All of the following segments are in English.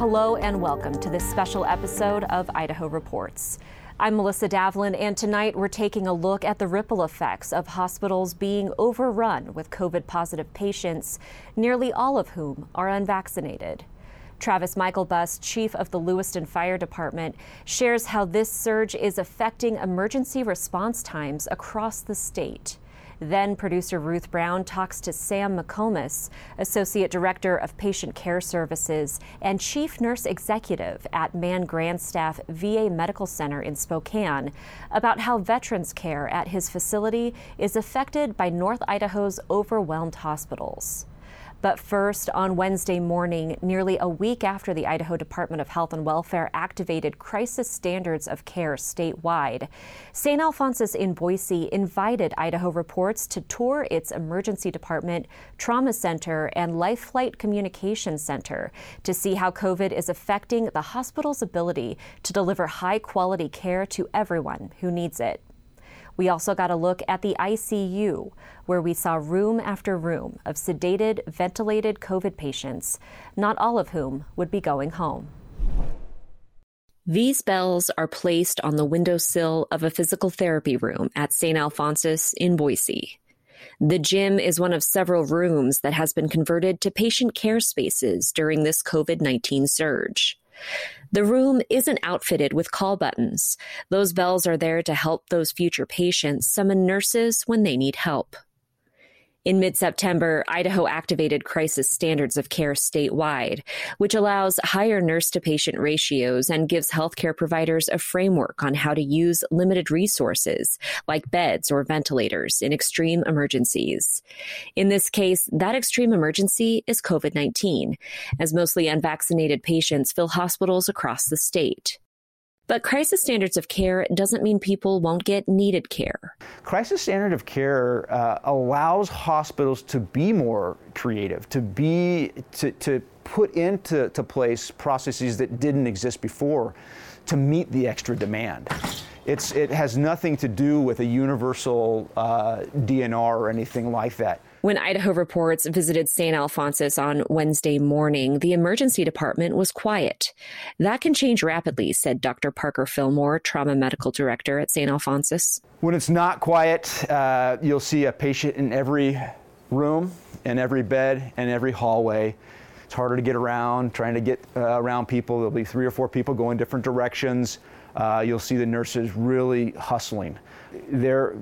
Hello and welcome to this special episode of Idaho Reports. I'm Melissa Davlin, and tonight we're taking a look at the ripple effects of hospitals being overrun with COVID positive patients, nearly all of whom are unvaccinated. Travis Myklebust, chief of the Lewiston Fire Department, shares how this surge is affecting emergency response times across the state. Then producer Ruth Brown talks to Sam McComas, Associate Director of Patient Care Services and Chief Nurse Executive at Mann Grandstaff VA Medical Center in Spokane, about how veterans care at his facility is affected by North Idaho's overwhelmed hospitals. But first, on Wednesday morning, nearly a week after the Idaho Department of Health and Welfare activated crisis standards of care statewide, St. Alphonsus in Boise invited Idaho Reports to tour its emergency department, trauma center, and life flight communication center to see how COVID is affecting the hospital's ability to deliver high quality care to everyone who needs it. We also got a look at the ICU, where we saw room after room of sedated, ventilated COVID patients, not all of whom would be going home. These bells are placed on the windowsill of a physical therapy room at St. Alphonsus in Boise. The gym is one of several rooms that has been converted to patient care spaces during this COVID 19 surge. The room isn't outfitted with call buttons. Those bells are there to help those future patients summon nurses when they need help. In mid September, Idaho activated crisis standards of care statewide, which allows higher nurse to patient ratios and gives healthcare providers a framework on how to use limited resources, like beds or ventilators, in extreme emergencies. In this case, that extreme emergency is COVID 19, as mostly unvaccinated patients fill hospitals across the state. But crisis standards of care doesn't mean people won't get needed care. Crisis standard of care uh, allows hospitals to be more creative, to be to, to put into to place processes that didn't exist before to meet the extra demand. It's, it has nothing to do with a universal uh, DNR or anything like that. When Idaho Reports visited St. Alphonsus on Wednesday morning, the emergency department was quiet. That can change rapidly, said Dr. Parker Fillmore, trauma medical director at St. Alphonsus. When it's not quiet, uh, you'll see a patient in every room, in every bed, and every hallway. It's harder to get around, trying to get uh, around people. There'll be three or four people going different directions. Uh, you'll see the nurses really hustling they're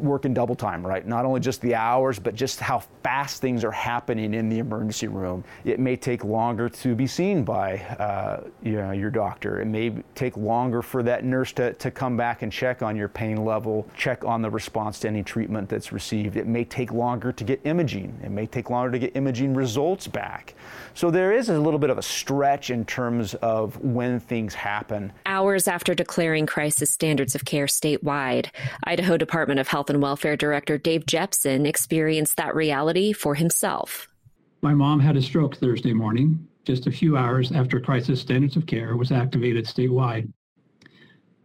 working double time, right? Not only just the hours, but just how fast things are happening in the emergency room. It may take longer to be seen by uh, you know, your doctor. It may take longer for that nurse to, to come back and check on your pain level, check on the response to any treatment that's received. It may take longer to get imaging. It may take longer to get imaging results back. So there is a little bit of a stretch in terms of when things happen. Hours after declaring crisis standards of care statewide, Idaho Department of Health and Welfare Director Dave Jeppesen experienced that reality for himself. My mom had a stroke Thursday morning, just a few hours after crisis standards of care was activated statewide.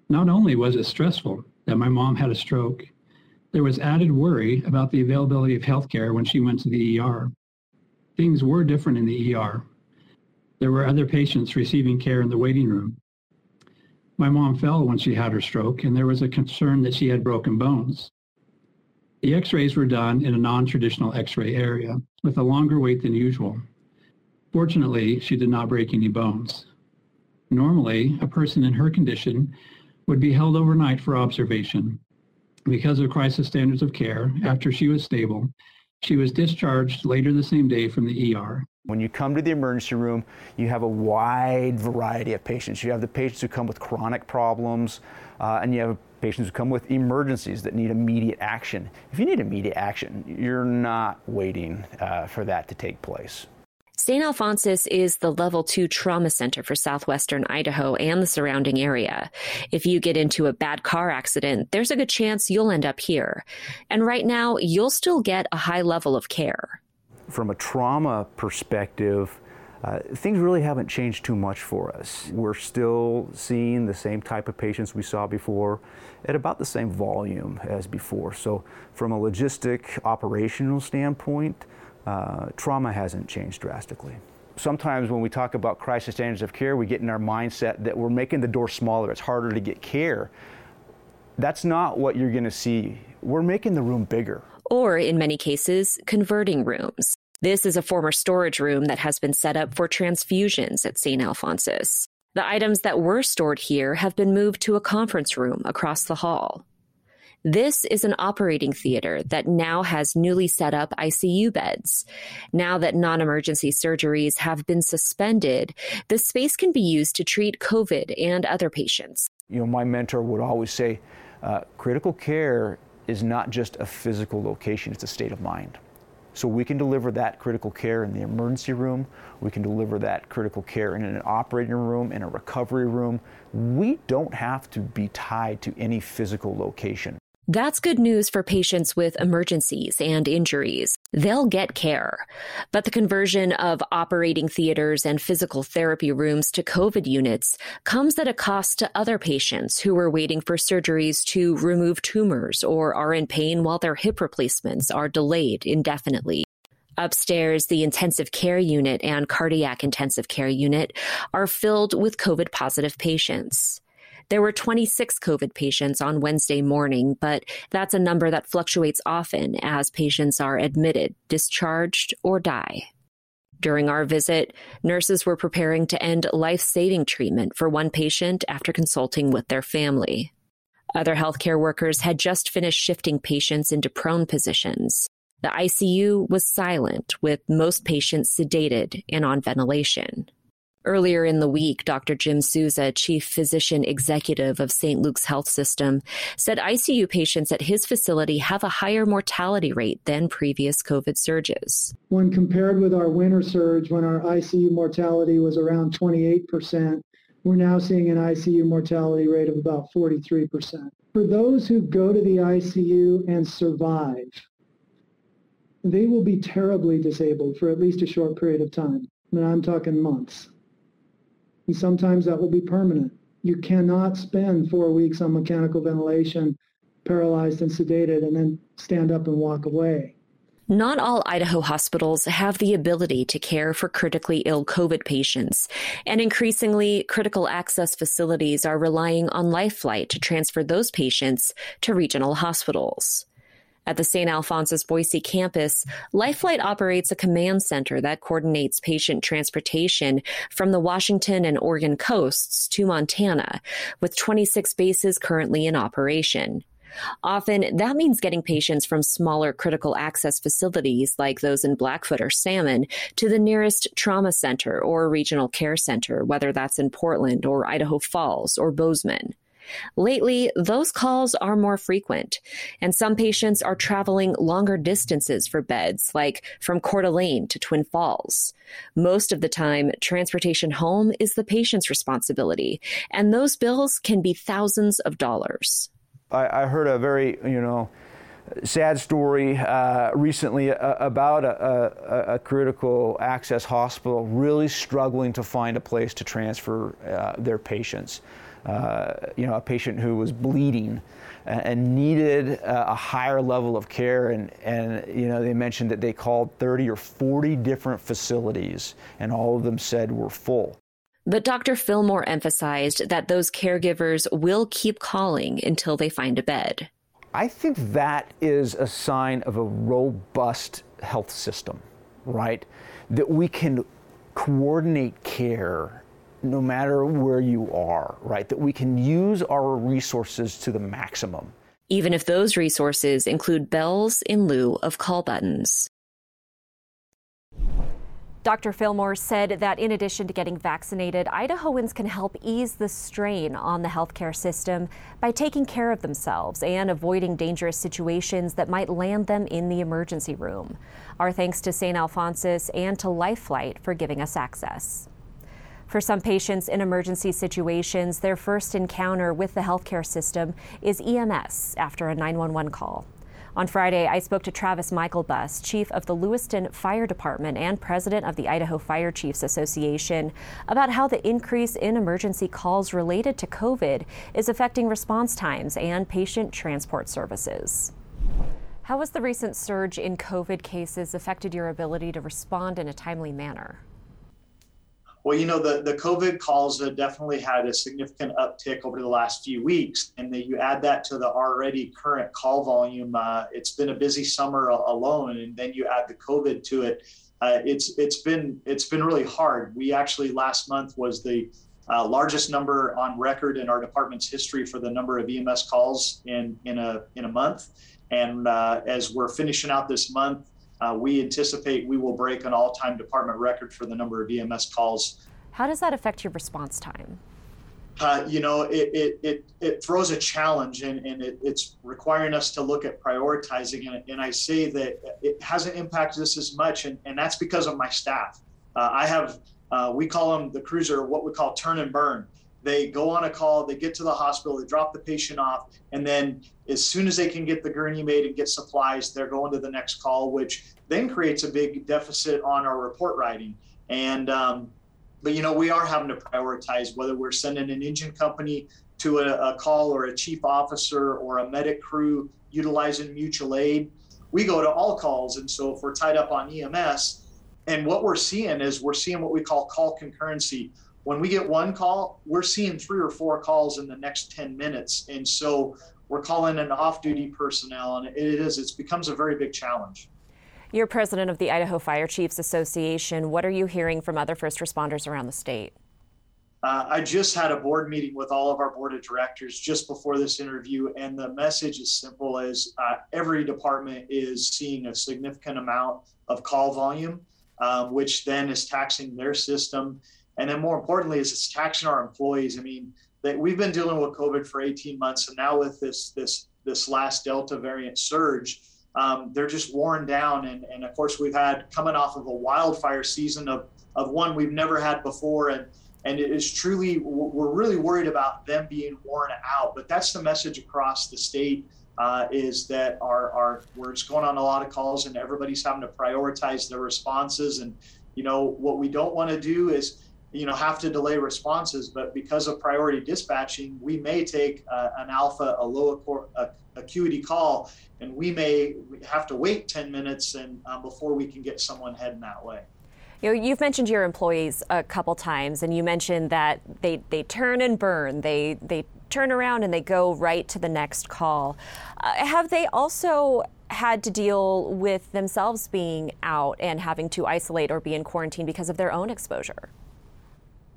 Not only was it stressful that my mom had a stroke, there was added worry about the availability of health care when she went to the ER. Things were different in the ER. There were other patients receiving care in the waiting room. My mom fell when she had her stroke, and there was a concern that she had broken bones. The x rays were done in a non traditional x ray area with a longer wait than usual. Fortunately, she did not break any bones. Normally, a person in her condition would be held overnight for observation. Because of crisis standards of care, after she was stable, she was discharged later the same day from the ER. When you come to the emergency room, you have a wide variety of patients. You have the patients who come with chronic problems, uh, and you have patients who come with emergencies that need immediate action. If you need immediate action, you're not waiting uh, for that to take place. St. Alphonsus is the level two trauma center for southwestern Idaho and the surrounding area. If you get into a bad car accident, there's a good chance you'll end up here. And right now, you'll still get a high level of care. From a trauma perspective, uh, things really haven't changed too much for us. We're still seeing the same type of patients we saw before at about the same volume as before. So, from a logistic operational standpoint, uh, trauma hasn't changed drastically. Sometimes when we talk about crisis standards of care, we get in our mindset that we're making the door smaller, it's harder to get care. That's not what you're going to see. We're making the room bigger. Or, in many cases, converting rooms. This is a former storage room that has been set up for transfusions at St. Alphonsus. The items that were stored here have been moved to a conference room across the hall. This is an operating theater that now has newly set up ICU beds. Now that non emergency surgeries have been suspended, the space can be used to treat COVID and other patients. You know, my mentor would always say uh, critical care is not just a physical location, it's a state of mind. So we can deliver that critical care in the emergency room. We can deliver that critical care in an operating room, in a recovery room. We don't have to be tied to any physical location. That's good news for patients with emergencies and injuries. They'll get care. But the conversion of operating theaters and physical therapy rooms to COVID units comes at a cost to other patients who are waiting for surgeries to remove tumors or are in pain while their hip replacements are delayed indefinitely. Upstairs, the intensive care unit and cardiac intensive care unit are filled with COVID positive patients. There were 26 COVID patients on Wednesday morning, but that's a number that fluctuates often as patients are admitted, discharged, or die. During our visit, nurses were preparing to end life saving treatment for one patient after consulting with their family. Other healthcare workers had just finished shifting patients into prone positions. The ICU was silent, with most patients sedated and on ventilation. Earlier in the week, Dr. Jim Souza, chief physician executive of St. Luke's Health System, said ICU patients at his facility have a higher mortality rate than previous COVID surges. When compared with our winter surge, when our ICU mortality was around 28%, we're now seeing an ICU mortality rate of about 43%. For those who go to the ICU and survive, they will be terribly disabled for at least a short period of time. And I'm talking months. And sometimes that will be permanent. You cannot spend four weeks on mechanical ventilation, paralyzed and sedated, and then stand up and walk away. Not all Idaho hospitals have the ability to care for critically ill COVID patients, and increasingly, critical access facilities are relying on LifeFlight to transfer those patients to regional hospitals. At the St. Alphonsus Boise campus, LifeFlight operates a command center that coordinates patient transportation from the Washington and Oregon coasts to Montana, with 26 bases currently in operation. Often, that means getting patients from smaller critical access facilities like those in Blackfoot or Salmon to the nearest trauma center or regional care center, whether that's in Portland or Idaho Falls or Bozeman. Lately, those calls are more frequent, and some patients are traveling longer distances for beds, like from Coeur d'Alene to Twin Falls. Most of the time, transportation home is the patient's responsibility, and those bills can be thousands of dollars. I, I heard a very, you know, sad story uh, recently uh, about a, a, a, critical access hospital really struggling to find a place to transfer uh, their patients uh, you know, a patient who was bleeding and needed a higher level of care. And, and, you know, they mentioned that they called 30 or 40 different facilities, and all of them said we're full. But Dr. Fillmore emphasized that those caregivers will keep calling until they find a bed. I think that is a sign of a robust health system, right? That we can coordinate care no matter where you are, right? That we can use our resources to the maximum. Even if those resources include bells in lieu of call buttons. Dr. Fillmore said that in addition to getting vaccinated, Idahoans can help ease the strain on the healthcare system by taking care of themselves and avoiding dangerous situations that might land them in the emergency room. Our thanks to St. Alphonsus and to LifeFlight for giving us access. For some patients in emergency situations, their first encounter with the healthcare system is EMS after a 911 call. On Friday, I spoke to Travis Myklebust, chief of the Lewiston Fire Department and president of the Idaho Fire Chiefs Association, about how the increase in emergency calls related to COVID is affecting response times and patient transport services. How has the recent surge in COVID cases affected your ability to respond in a timely manner? Well, you know, the, the COVID calls have definitely had a significant uptick over the last few weeks. And then you add that to the already current call volume. Uh, it's been a busy summer alone. And then you add the COVID to it. Uh, it's it's been it's been really hard. We actually last month was the uh, largest number on record in our department's history for the number of EMS calls in in a in a month. And uh, as we're finishing out this month, uh, we anticipate we will break an all-time department record for the number of EMS calls. How does that affect your response time? Uh, you know, it, it, it, it, throws a challenge and, and it, it's requiring us to look at prioritizing. And, and I say that it hasn't impacted us as much, and, and that's because of my staff. Uh, I have, uh, we call them the cruiser, what we call turn and burn. They go on a call, they get to the hospital, they drop the patient off, and then as soon as they can get the gurney made and get supplies, they're going to the next call, which then creates a big deficit on our report writing. And um, but you know we are having to prioritize whether we're sending an engine company to a, a call or a chief officer or a medic crew utilizing mutual aid. We go to all calls, and so if we're tied up on EMS, and what we're seeing is we're seeing what we call call concurrency when we get one call, we're seeing three or four calls in the next 10 minutes. And so we're calling an off duty personnel, and it is, it becomes a very big challenge. You're president of the Idaho Fire Chiefs Association. What are you hearing from other first responders around the state? Uh, I just had a board meeting with all of our board of directors just before this interview, and the message is simple: as uh, every department is seeing a significant amount of call volume, um, which then is taxing their system and then more importantly, is it's taxing our employees. I mean, that we've been dealing with COVID for 18 months, and now with this this this last Delta variant surge, um, they're just worn down. And, and of course, we've had coming off of a wildfire season of of one we've never had before, and and it is truly we're really worried about them being worn out. But that's the message across the state. Uh, is that our, our we're just going on a lot of calls and everybody's having to prioritize their responses and you know what we don't want to do is you know have to delay responses but because of priority dispatching we may take uh, an alpha a low acuity call and we may have to wait 10 minutes and um, before we can get someone heading that way you know, you've mentioned your employees a couple times, and you mentioned that they, they turn and burn. They they turn around and they go right to the next call. Uh, have they also had to deal with themselves being out and having to isolate or be in quarantine because of their own exposure?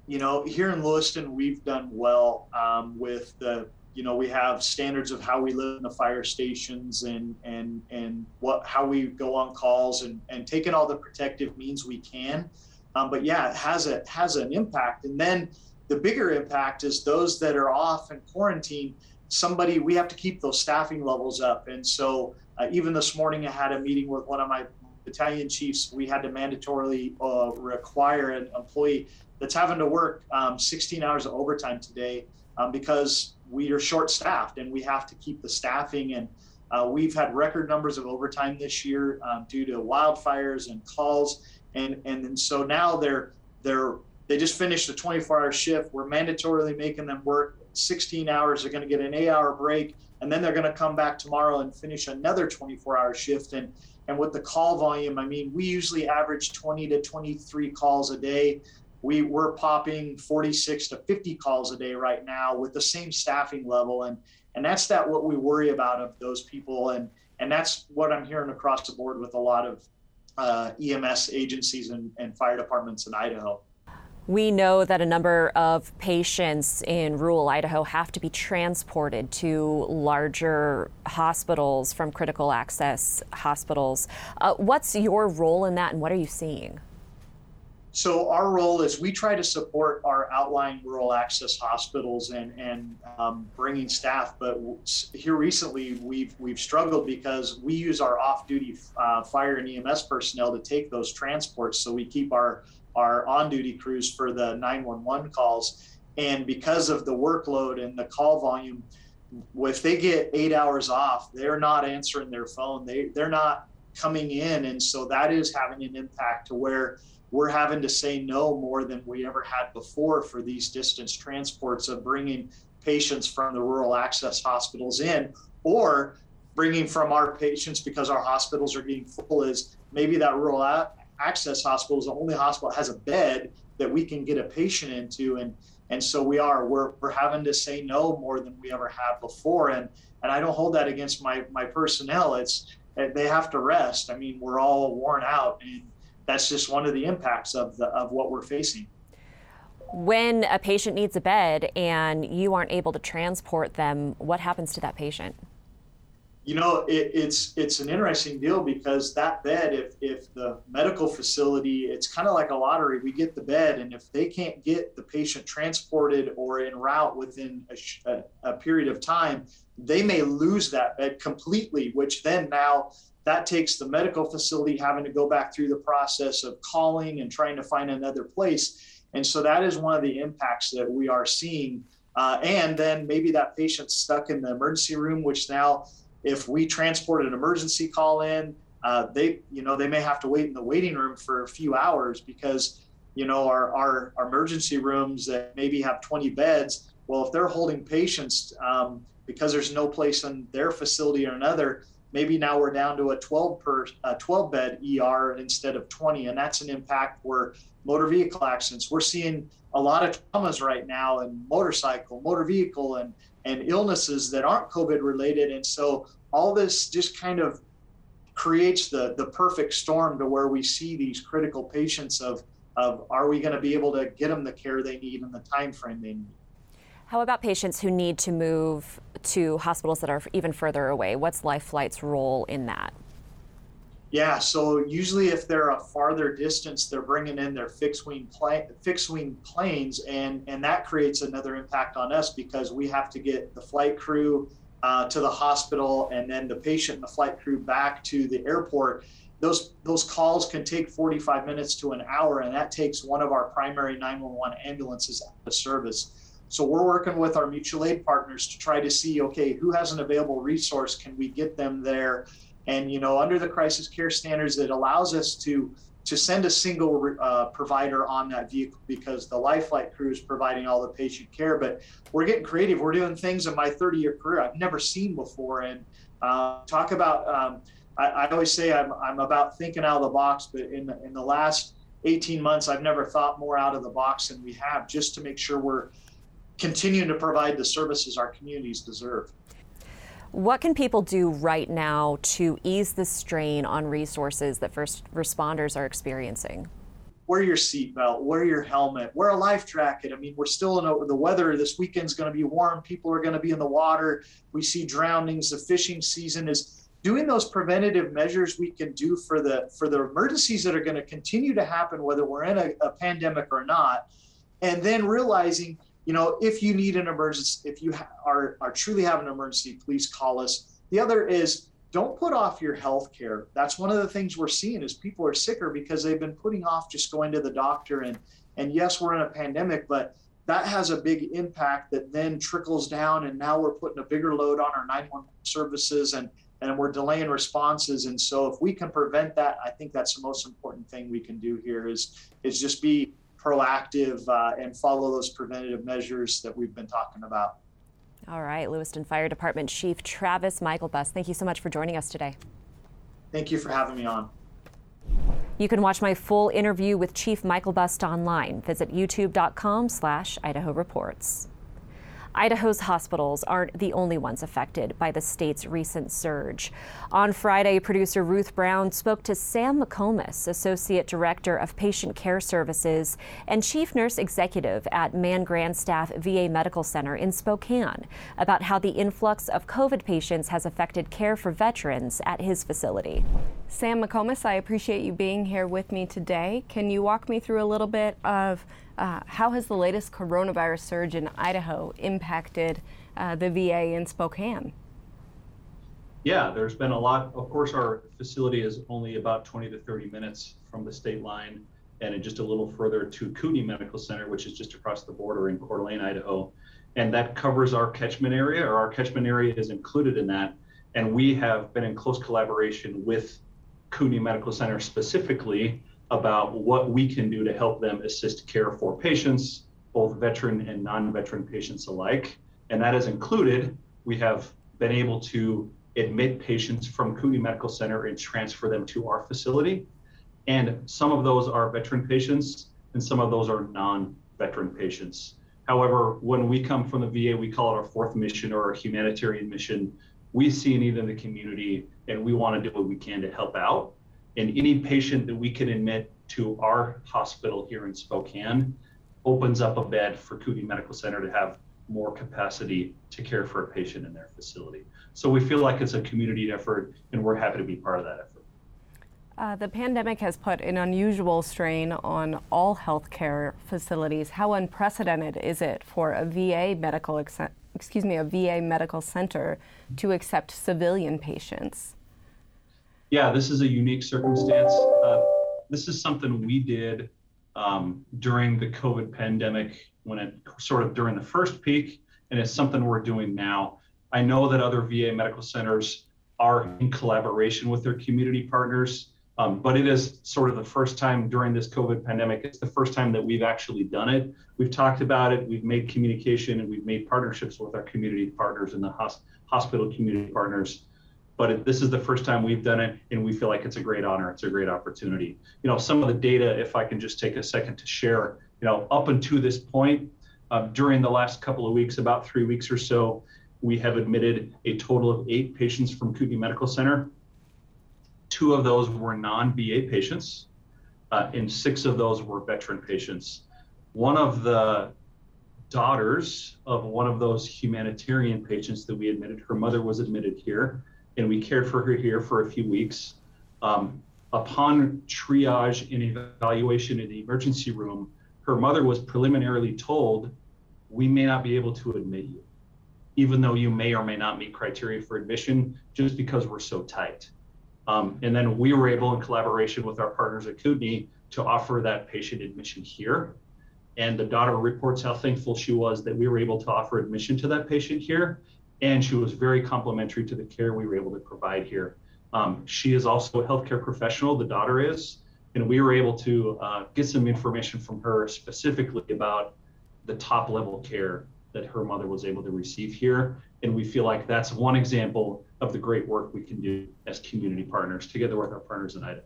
You know, here in Lewiston, we've done well um, with the, you know, we have standards of how we live in the fire stations and and and what how we go on calls and and taking all the protective means we can. Um, but yeah, it has a has an impact. And then the bigger impact is those that are off in quarantine. Somebody we have to keep those staffing levels up. And so uh, even this morning, I had a meeting with one of my battalion chiefs. We had to mandatorily uh, require an employee that's having to work um, 16 hours of overtime today um, because we are short staffed and we have to keep the staffing. And uh, we've had record numbers of overtime this year um, due to wildfires and calls. And and, so now they're they're they just finished a 24 hour shift. We're mandatorily making them work. 16 hours they're going to get an eight hour break and then they're going to come back tomorrow and finish another 24 hour shift. And and with the call volume i mean we usually average 20 to 23 calls a day. We we're popping 46 to 50 calls a day right now with the same staffing level. And and that's that what we worry about of those people. And and that's what i'm hearing across the board with a lot of uh, ems agencies and, and fire departments in idaho we know that a number of patients in rural Idaho have to be transported to larger hospitals from critical access hospitals. Uh, what's your role in that, and what are you seeing? So our role is we try to support our outlying rural access hospitals and and um, bringing staff. But here recently, we've we've struggled because we use our off-duty uh, fire and EMS personnel to take those transports. So we keep our our on-duty crews for the 911 calls. And because of the workload and the call volume, if they get eight hours off, they're not answering their phone. They they're not coming in, and so that is having an impact to where we're having to say no more than we ever had before for these distance transports of bringing patients from the rural access hospitals in or bringing from our patients because our hospitals are getting full is maybe that rural access hospital is the only hospital that has a bed that we can get a patient into and and so we are we're, we're having to say no more than we ever have before and and i don't hold that against my my personnel it's eh, they have to rest i mean we're all worn out and that's just one of the impacts of the of what we're facing. When a patient needs a bed and you aren't able to transport them, what happens to that patient? You know, it, it's it's an interesting deal because that bed, if if the medical facility, it's kind of like a lottery. We get the bed, and if they can't get the patient transported or en route within a, a, a period of time, they may lose that bed completely. Which then now that takes the medical facility having to go back through the process of calling and trying to find another place. And so that is one of the impacts that we are seeing. Uh, and then maybe that patient's stuck in the emergency room, which now, if we transport an emergency call in, uh, they, you know, they may have to wait in the waiting room for a few hours because, you know, our, our, our emergency rooms that maybe have 20 beds. Well, if they're holding patients um, because there's no place in their facility or another, maybe now we're down to a 12 per a 12 bed ER instead of 20, and that's an impact where motor vehicle accidents. We're seeing a lot of traumas right now in motorcycle, motor vehicle, and and illnesses that aren't COVID related, and so all this just kind of creates the the perfect storm to where we see these critical patients of of are we going to be able to get them the care they need in the time frame they need how about patients who need to move to hospitals that are even further away? What's Life Flight's role in that? Yeah, so usually if they're a farther distance, they're bringing in their fixed wing plane, fixed wing planes, and and that creates another impact on us because we have to get the flight crew uh, to the hospital and then the patient and the flight crew back to the airport. Those those calls can take 45 minutes to an hour, and that takes one of our primary 911 ambulances out of service. So we're working with our mutual aid partners to try to see, okay, who has an available resource? Can we get them there? And you know, under the crisis care standards, it allows us to to send a single uh, provider on that vehicle because the LifeFlight crew is providing all the patient care. But we're getting creative. We're doing things in my 30-year career I've never seen before. And uh, talk about, um, I, I, always say I'm, I'm about thinking out of the box. But in the, in the last 18 months, I've never thought more out of the box than we have, just to make sure we're continuing to provide the services our communities deserve. What can people do right now to ease the strain on resources that first responders are experiencing? Wear your seatbelt, wear your helmet, wear a life jacket. I mean, we're still in the weather. This weekend's going to be warm. People are going to be in the water. We see drownings. The fishing season is doing those preventative measures we can do for the for the emergencies that are going to continue to happen, whether we're in a, a pandemic or not. And then realizing you know, if you need an emergency, if you are, are truly have an emergency, please call us. The other is don't put off your health care. That's one of the things we're seeing is people are sicker because they've been putting off just going to the doctor. And, and yes, we're in a pandemic, but that has a big impact that then trickles down. And now we're putting a bigger load on our 911 services and, and we're delaying responses. And so if we can prevent that, I think that's the most important thing we can do here is, is just be proactive uh, and follow those preventative measures that we've been talking about. All right, Lewiston Fire Department Chief Travis Myklebust, thank you so much for joining us today. Thank you for having me on. You can watch my full interview with Chief Myklebust online. Visit youtube.com slash Idaho Reports. Idaho's hospitals aren't the only ones affected by the state's recent surge. On Friday, producer Ruth Brown spoke to Sam McComas, Associate Director of Patient Care Services and Chief Nurse Executive at Mann Grandstaff VA Medical Center in Spokane, about how the influx of COVID patients has affected care for veterans at his facility. Sam McComas, I appreciate you being here with me today. Can you walk me through a little bit of uh, how has the latest coronavirus surge in Idaho impacted uh, the VA in Spokane? Yeah, there's been a lot. Of course, our facility is only about 20 to 30 minutes from the state line, and just a little further to Kootenai Medical Center, which is just across the border in Coeur d'Alene, Idaho. And that covers our catchment area, or our catchment area is included in that. And we have been in close collaboration with Kootenai Medical Center specifically about what we can do to help them assist care for patients, both veteran and non-veteran patients alike. And that has included, we have been able to admit patients from Kootenai Medical Center and transfer them to our facility. And some of those are veteran patients and some of those are non-veteran patients. However, when we come from the VA, we call it our fourth mission or our humanitarian mission. We see a need in the community and we want to do what we can to help out and any patient that we can admit to our hospital here in Spokane opens up a bed for Kootenai Medical Center to have more capacity to care for a patient in their facility. So we feel like it's a community effort, and we're happy to be part of that effort. Uh, the pandemic has put an unusual strain on all healthcare facilities. How unprecedented is it for a VA medical excuse me a VA medical center to accept civilian patients? Yeah, this is a unique circumstance. Uh, this is something we did um, during the COVID pandemic when it sort of during the first peak, and it's something we're doing now. I know that other VA medical centers are in collaboration with their community partners, um, but it is sort of the first time during this COVID pandemic. It's the first time that we've actually done it. We've talked about it, we've made communication, and we've made partnerships with our community partners and the hos- hospital community partners but it, this is the first time we've done it and we feel like it's a great honor it's a great opportunity. You know some of the data if i can just take a second to share you know up until this point uh, during the last couple of weeks about three weeks or so we have admitted a total of eight patients from kootenai medical center. Two of those were non-va patients uh, and six of those were veteran patients. One of the daughters of one of those humanitarian patients that we admitted her mother was admitted here and we cared for her here for a few weeks. Um, upon triage and evaluation in the emergency room, her mother was preliminarily told, we may not be able to admit you, even though you may or may not meet criteria for admission, just because we're so tight. Um, and then we were able, in collaboration with our partners at Kootenai, to offer that patient admission here. And the daughter reports how thankful she was that we were able to offer admission to that patient here and she was very complimentary to the care we were able to provide here. Um, she is also a healthcare professional, the daughter is, and we were able to uh, get some information from her specifically about the top level care that her mother was able to receive here. And we feel like that's one example of the great work we can do as community partners together with our partners in Idaho.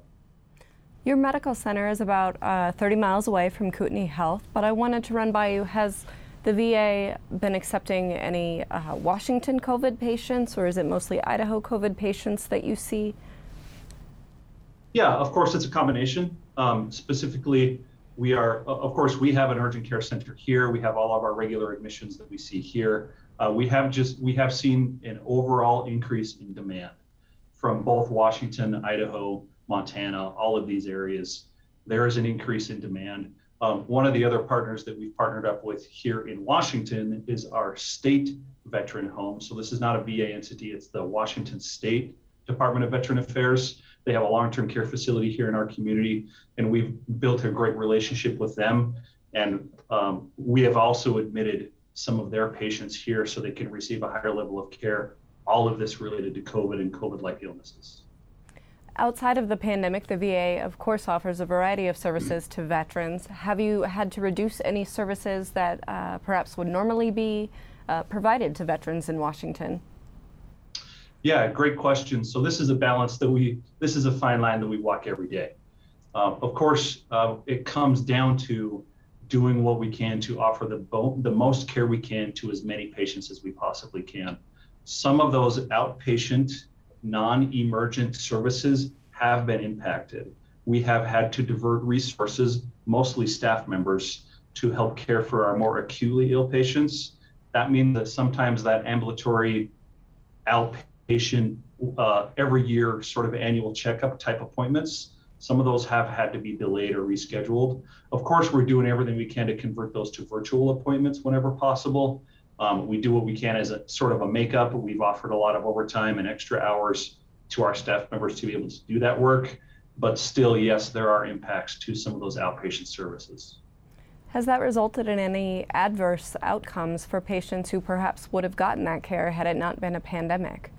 Your medical center is about uh, 30 miles away from Kootenai Health, but I wanted to run by you. Has the VA been accepting any uh, Washington COVID patients, or is it mostly Idaho COVID patients that you see? Yeah, of course, it's a combination. Um, specifically, we are, of course, we have an urgent care center here. We have all of our regular admissions that we see here. Uh, we have just, we have seen an overall increase in demand from both Washington, Idaho, Montana, all of these areas. There is an increase in demand. Um, one of the other partners that we've partnered up with here in Washington is our state veteran home. So this is not a VA entity, it's the Washington State Department of Veteran Affairs. They have a long term care facility here in our community, and we've built a great relationship with them. And um, we have also admitted some of their patients here so they can receive a higher level of care. All of this related to COVID and COVID like illnesses. Outside of the pandemic, the VA, of course, offers a variety of services to veterans. Have you had to reduce any services that uh, perhaps would normally be uh, provided to veterans in Washington? Yeah, great question. So this is a balance that we, this is a fine line that we walk every day. Uh, of course, uh, it comes down to doing what we can to offer the, bo- the most care we can to as many patients as we possibly can. Some of those outpatient, non emergent services have been impacted. We have had to divert resources, mostly staff members, to help care for our more acutely ill patients. That means that sometimes that ambulatory outpatient, uh, every year sort of annual checkup type appointments some of those have had to be delayed or rescheduled. Of course, we're doing everything we can to convert those to virtual appointments whenever possible. Um, we do what we can as a sort of a makeup. We've offered a lot of overtime and extra hours to our staff members to be able to do that work. But still, yes, there are impacts to some of those outpatient services. Has that resulted in any adverse outcomes for patients who perhaps would have gotten that care had it not been a pandemic?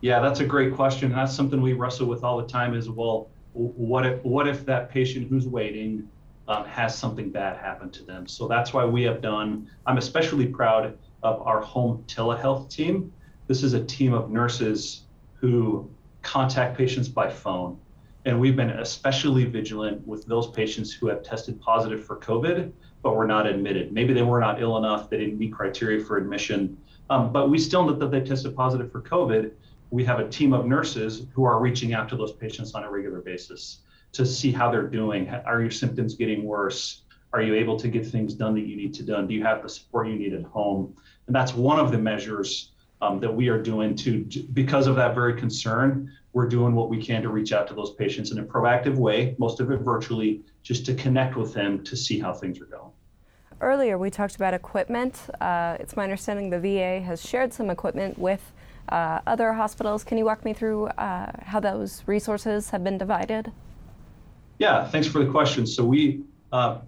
Yeah, that's a great question. That's something we wrestle with all the time as well what if what if that patient who's waiting um, has something bad happen to them? So that's why we have done. I'm especially proud of our home telehealth team. This is a team of nurses who contact patients by phone. And we've been especially vigilant with those patients who have tested positive for COVID, but were not admitted. Maybe they were not ill enough, they didn't meet criteria for admission, um, but we still know that they tested positive for COVID we have a team of nurses who are reaching out to those patients on a regular basis to see how they're doing. Are your symptoms getting worse? Are you able to get things done that you need to done? Do you have the support you need at home? And that's one of the measures um, that we are doing to, because of that very concern, we're doing what we can to reach out to those patients in a proactive way, most of it virtually, just to connect with them to see how things are going. Earlier, we talked about equipment. Uh, it's my understanding the VA has shared some equipment with uh, other hospitals. Can you walk me through uh, how those resources have been divided? Yeah, thanks for the question. So we uh,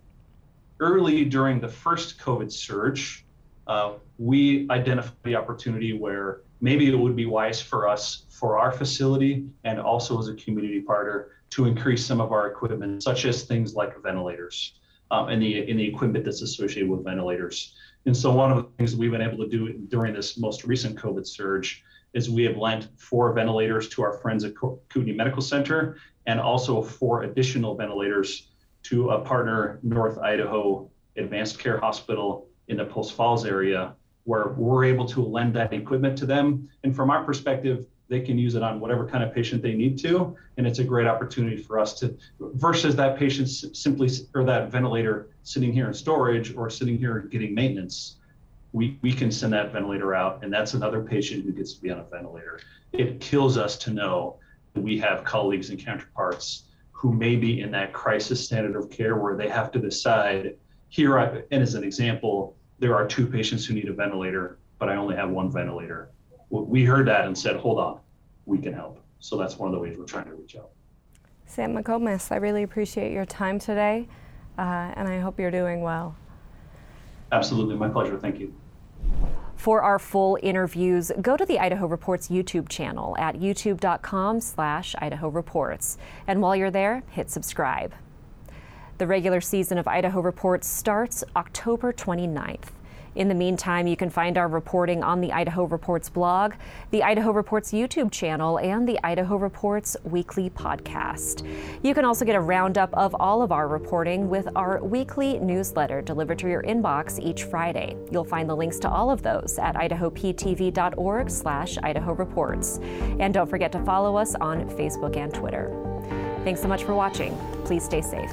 early during the first COVID surge, uh, we identified the opportunity where maybe it would be wise for us, for our facility, and also as a community partner, to increase some of our equipment, such as things like ventilators um, and the and the equipment that's associated with ventilators. And so one of the things that we've been able to do during this most recent COVID surge is we have lent four ventilators to our friends at Kootenai Medical Center and also four additional ventilators to a partner, North Idaho Advanced Care Hospital in the Post Falls area, where we're able to lend that equipment to them. And from our perspective, they can use it on whatever kind of patient they need to. And it's a great opportunity for us to, versus that patient simply, or that ventilator sitting here in storage or sitting here getting maintenance. We, we can send that ventilator out, and that's another patient who gets to be on a ventilator. It kills us to know we have colleagues and counterparts who may be in that crisis standard of care where they have to decide here, I, and as an example, there are two patients who need a ventilator, but I only have one ventilator we heard that and said, hold on, we can help. So that's one of the ways we're trying to reach out. Sam McComas, I really appreciate your time today, uh, and I hope you're doing well. Absolutely, my pleasure. Thank you. For our full interviews, go to the Idaho Reports YouTube channel at youtube.com slash Idaho Reports. And while you're there, hit subscribe. The regular season of Idaho Reports starts October 29th. In the meantime, you can find our reporting on the Idaho Reports blog, the Idaho Reports YouTube channel, and the Idaho Reports weekly podcast. You can also get a roundup of all of our reporting with our weekly newsletter delivered to your inbox each Friday. You'll find the links to all of those at idahoptv.org slash Idaho Reports. And don't forget to follow us on Facebook and Twitter. Thanks so much for watching. Please stay safe.